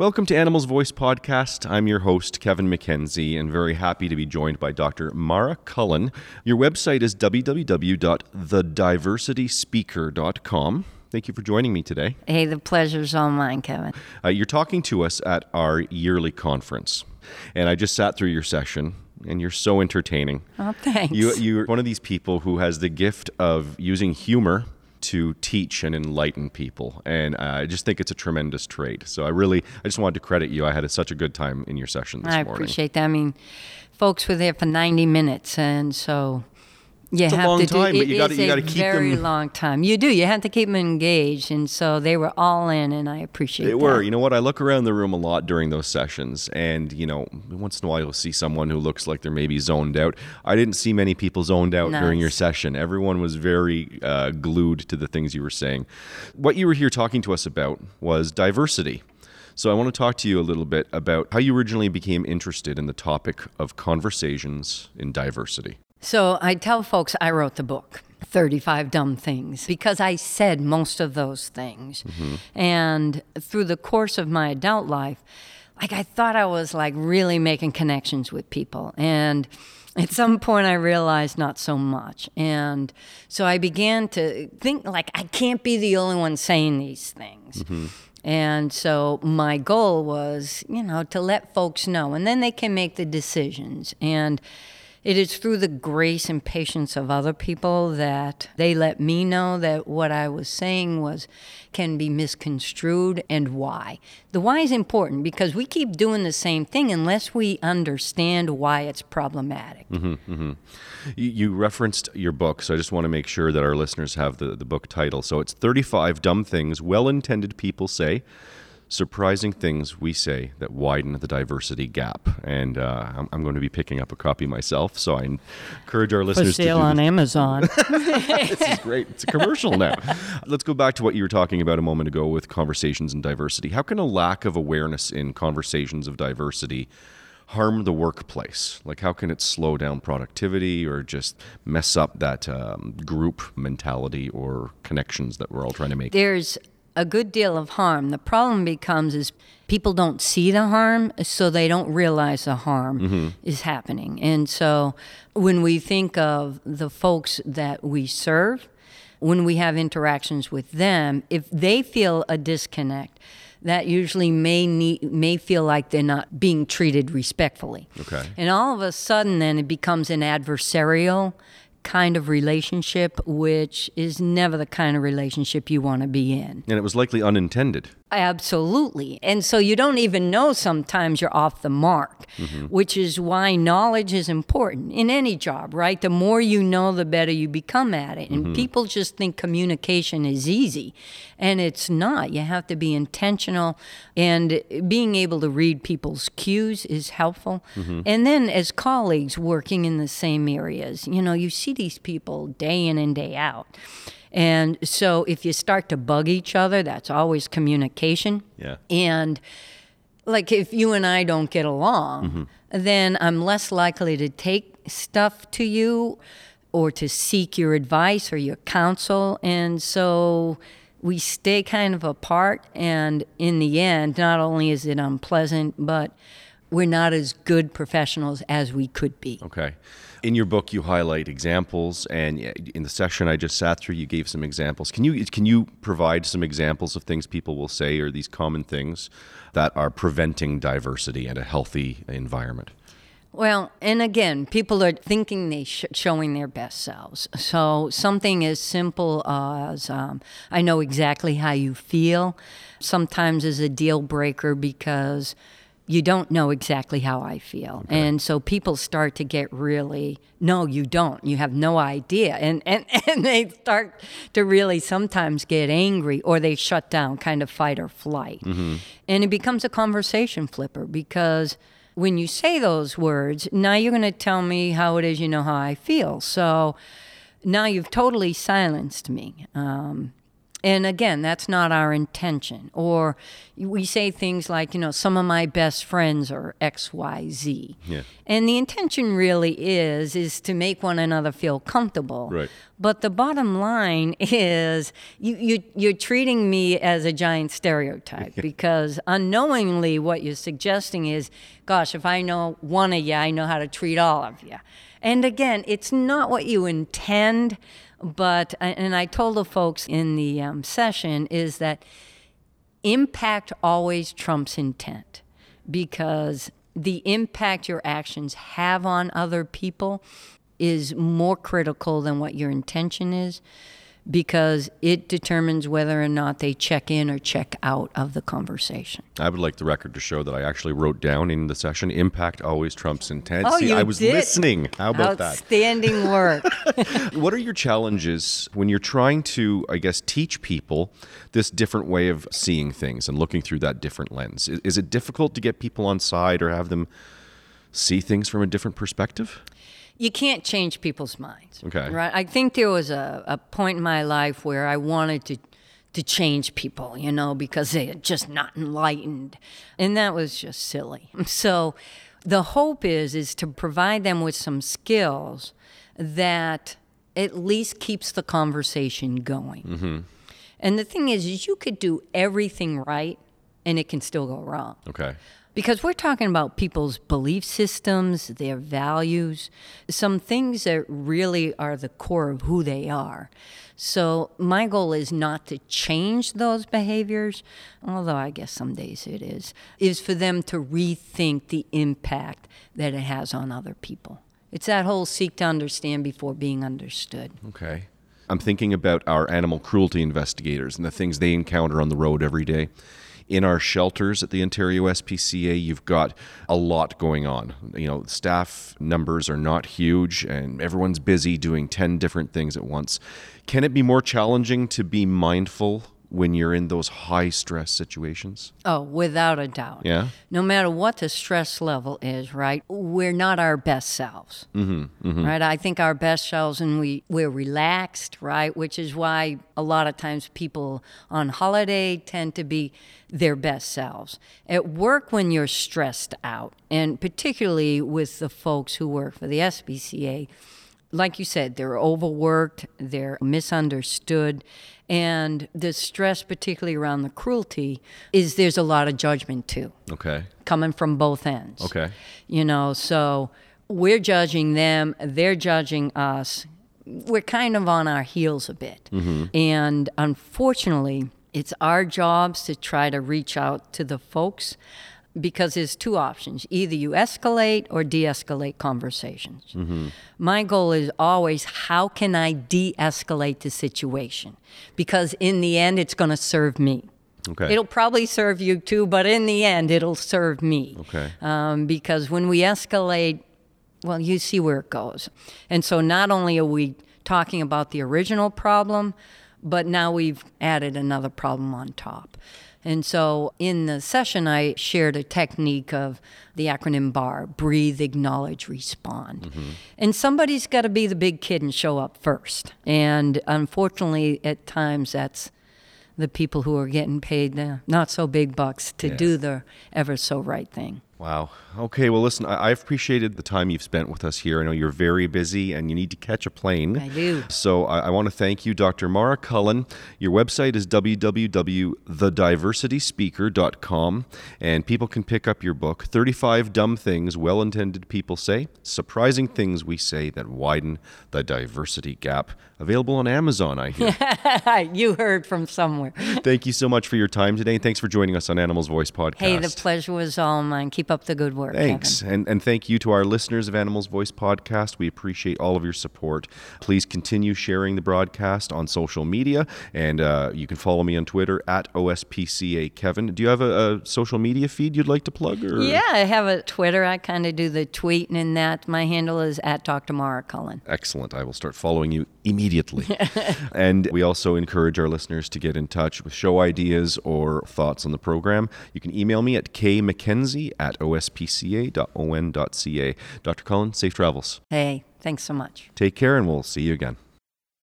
Welcome to Animals Voice Podcast. I'm your host, Kevin McKenzie, and very happy to be joined by Dr. Maura Cullen. Your website is www.thediversityspeaker.com. Thank you for joining me today. Hey, the pleasure's all mine, Kevin. Uh, you're talking to us at our yearly conference, and I just sat through your session. And you're so entertaining. Oh, thanks. You, you're one of these people who has the gift of using humor to teach and enlighten people. And uh, I just think it's a tremendous trait. So I really, I just wanted to credit you. I had a, such a good time in your session this I morning. I appreciate that. I mean, folks were there for 90 minutes, and so you It's a have long to time, do. but you it gotta- is you a gotta keep very them- long time. You do. You have to keep them engaged, and so they were all in, and I appreciate that. They that. were. You know what? I look around the room a lot during those sessions, and you know, once in a while you'll see someone who looks like they're maybe zoned out. I didn't see many people zoned out during your session. Everyone was very uh, glued to the things you were saying. What you were here talking to us about was diversity. So I want to talk to you a little bit about how you originally became interested in the topic of conversations in diversity. So I tell folks I wrote the book, 35 Dumb Things, because I said most of those things. Mm-hmm. And through the course of my adult life, like I thought I was like really making connections with people. And at some point I realized not so much. And so I began to think like I can't be the only one saying these things. Mm-hmm. And so my goal was, you know, to let folks know, and then they can make the decisions. And it is through the grace and patience of other people that they let me know that what I was saying was can be misconstrued and why. The why is important because we keep doing the same thing unless we understand why it's problematic. Mm-hmm, mm-hmm. You, you referenced your book, so I just want to make sure that our listeners have the, the book title. So it's 35 Dumb Things Well Intended People Say, Surprising Things We Say That Widen the Diversity Gap. And uh, I'm, I'm going to be picking up a copy myself, so I encourage our For listeners to sale do on this. Amazon. this is great. It's a commercial now. Let's go back to what you were talking about a moment ago with conversations and diversity. How can a lack of awareness in conversations of diversity harm the workplace? Like, how can it slow down productivity or just mess up that um, group mentality or connections that we're all trying to make? there's a good deal of harm. The problem becomes is people don't see the harm, so they don't realize the harm mm-hmm. is happening. And so when we think of the folks that we serve, when we have interactions with them, if they feel a disconnect, that usually may need, may feel like they're not being treated respectfully. Okay. And all of a sudden, then it becomes an adversarial kind of relationship, which is never the kind of relationship you want to be in. And it was likely unintended. Absolutely. And so you don't even know sometimes you're off the mark, mm-hmm. which is why knowledge is important in any job, right? The more you know, the better you become at it. And mm-hmm. people just think communication is easy, and it's not. You have to be intentional, and being able to read people's cues is helpful. Mm-hmm. And then as colleagues working in the same areas, you know, you see these people day in and day out. And so if you start to bug each other, that's always communication. Yeah. And like if you and I don't get along, mm-hmm. then I'm less likely to take stuff to you or to seek your advice or your counsel. And so we stay kind of apart. And in the end, not only is it unpleasant, but we're not as good professionals as we could be. Okay. In your book, you highlight examples, and in the session I just sat through, you gave some examples. Can you can you provide some examples of things people will say or these common things that are preventing diversity and a healthy environment? Well, and again, people are thinking they sh- showing their best selves. So something as simple as um, I know exactly how you feel, sometimes is a deal breaker because you don't know exactly how I feel, and so people start to get really no, you don't. You have no idea, and and and they start to really sometimes get angry or they shut down, kind of fight or flight, and it becomes a conversation flipper because when you say those words, now you're going to tell me how it is you know how I feel. So now you've totally silenced me. Um, And again, that's not our intention. Or we say things like, you know, some of my best friends are XYZ. Yeah. And the intention really is is to make one another feel comfortable. Right. But the bottom line is you, you you're treating me as a giant stereotype because unknowingly what you're suggesting is, gosh, if I know one of you, I know how to treat all of you. And again, it's not what you intend, but and I told the folks in the um, session is that impact always trumps intent because the impact your actions have on other people is more critical than what your intention is because it determines whether or not they check in or check out of the conversation. I would like the record to show that I actually wrote down in the session impact always trumps intent. Oh, See, you I was did. listening. How about that? Outstanding work. What are your challenges when you're trying to, I guess, teach people this different way of seeing things and looking through that different lens? Is, is it difficult to get people on side or have them see things from a different perspective? You can't change people's minds. Okay. Right. I think there was a, a point in my life where I wanted to to change people, you know, because they had just not enlightened. And that was just silly. So the hope is is to provide them with some skills that at least keeps the conversation going. Mm-hmm. And the thing is, is you could do everything right and it can still go wrong Okay. Because we're talking about people's belief systems, their values, some things that really are the core of who they are. So, my goal is not to change those behaviors, although I guess some days it is, is for them to rethink the impact that it has on other people. It's that whole seek to understand before being understood. Okay. I'm thinking about our animal cruelty investigators and the things they encounter on the road every day. In our shelters at the Ontario SPCA, you've got a lot going on. You know, staff numbers are not huge and everyone's busy doing 10 different things at once. Can it be more challenging to be mindful when you're in those high stress situations? Oh, without a doubt. Yeah. No matter what the stress level is, right? We're not our best selves, mm-hmm, right? I think our best selves, and we we're relaxed, right? Which is why a lot of times people on holiday tend to be their best selves. At work, when you're stressed out, and particularly with the folks who work for the SPCA, like you said, they're overworked, they're misunderstood, and the stress, particularly around the cruelty, is there's a lot of judgment too, Okay. coming from both ends. Okay. You know, so we're judging them, they're judging us. We're kind of on our heels a bit. Mm-hmm. And unfortunately, it's our jobs to try to reach out to the folks because there's two options either you escalate or de escalate conversations. My goal is always how can I de escalate the situation? Because in the end, it's going to serve me. Okay. It'll probably serve you too, but in the end, it'll serve me. Okay. Um, because when we escalate, well, you see where it goes. And so not only are we talking about the original problem, but now we've added another problem on top. And so in the session, I shared a technique of the acronym BAR breathe, acknowledge, respond. Mm-hmm. And somebody's got to be the big kid and show up first. And unfortunately, at times, that's the people who are getting paid the not so big bucks to Yeah. do the ever so right thing. Wow. Okay. Well, listen, I- I've appreciated the time you've spent with us here. I know you're very busy and you need to catch a plane. I do. So I, I want to thank you, Dr. Maura Cullen. Your website is www.thediversityspeaker.com, and people can pick up your book, 35 Dumb Things Well Intended People Say Surprising Things We Say That Widen the Diversity Gap. Available on Amazon, I hear. you heard from somewhere. thank you so much for your time today, and thanks for joining us on Animals Voice Podcast. Hey, the pleasure was all mine. Keep up the good work. Thanks. Kevin. And, and thank you to our listeners of Animals Voice Podcast. We appreciate all of your support. Please continue sharing the broadcast on social media. And uh, you can follow me on Twitter at OSPCA Kevin. Do you have a, a social media feed you'd like to plug? Or? Yeah, I have a Twitter. I kind of do the tweeting and that. My handle is at Dr. Maura Cullen. Excellent. I will start following you immediately. and we also encourage our listeners to get in touch with show ideas or thoughts on the program. You can email me at kmckenzie at ospca.on.ca. Dr. Cullen, safe travels. Hey, thanks so much. Take care, and we'll see you again.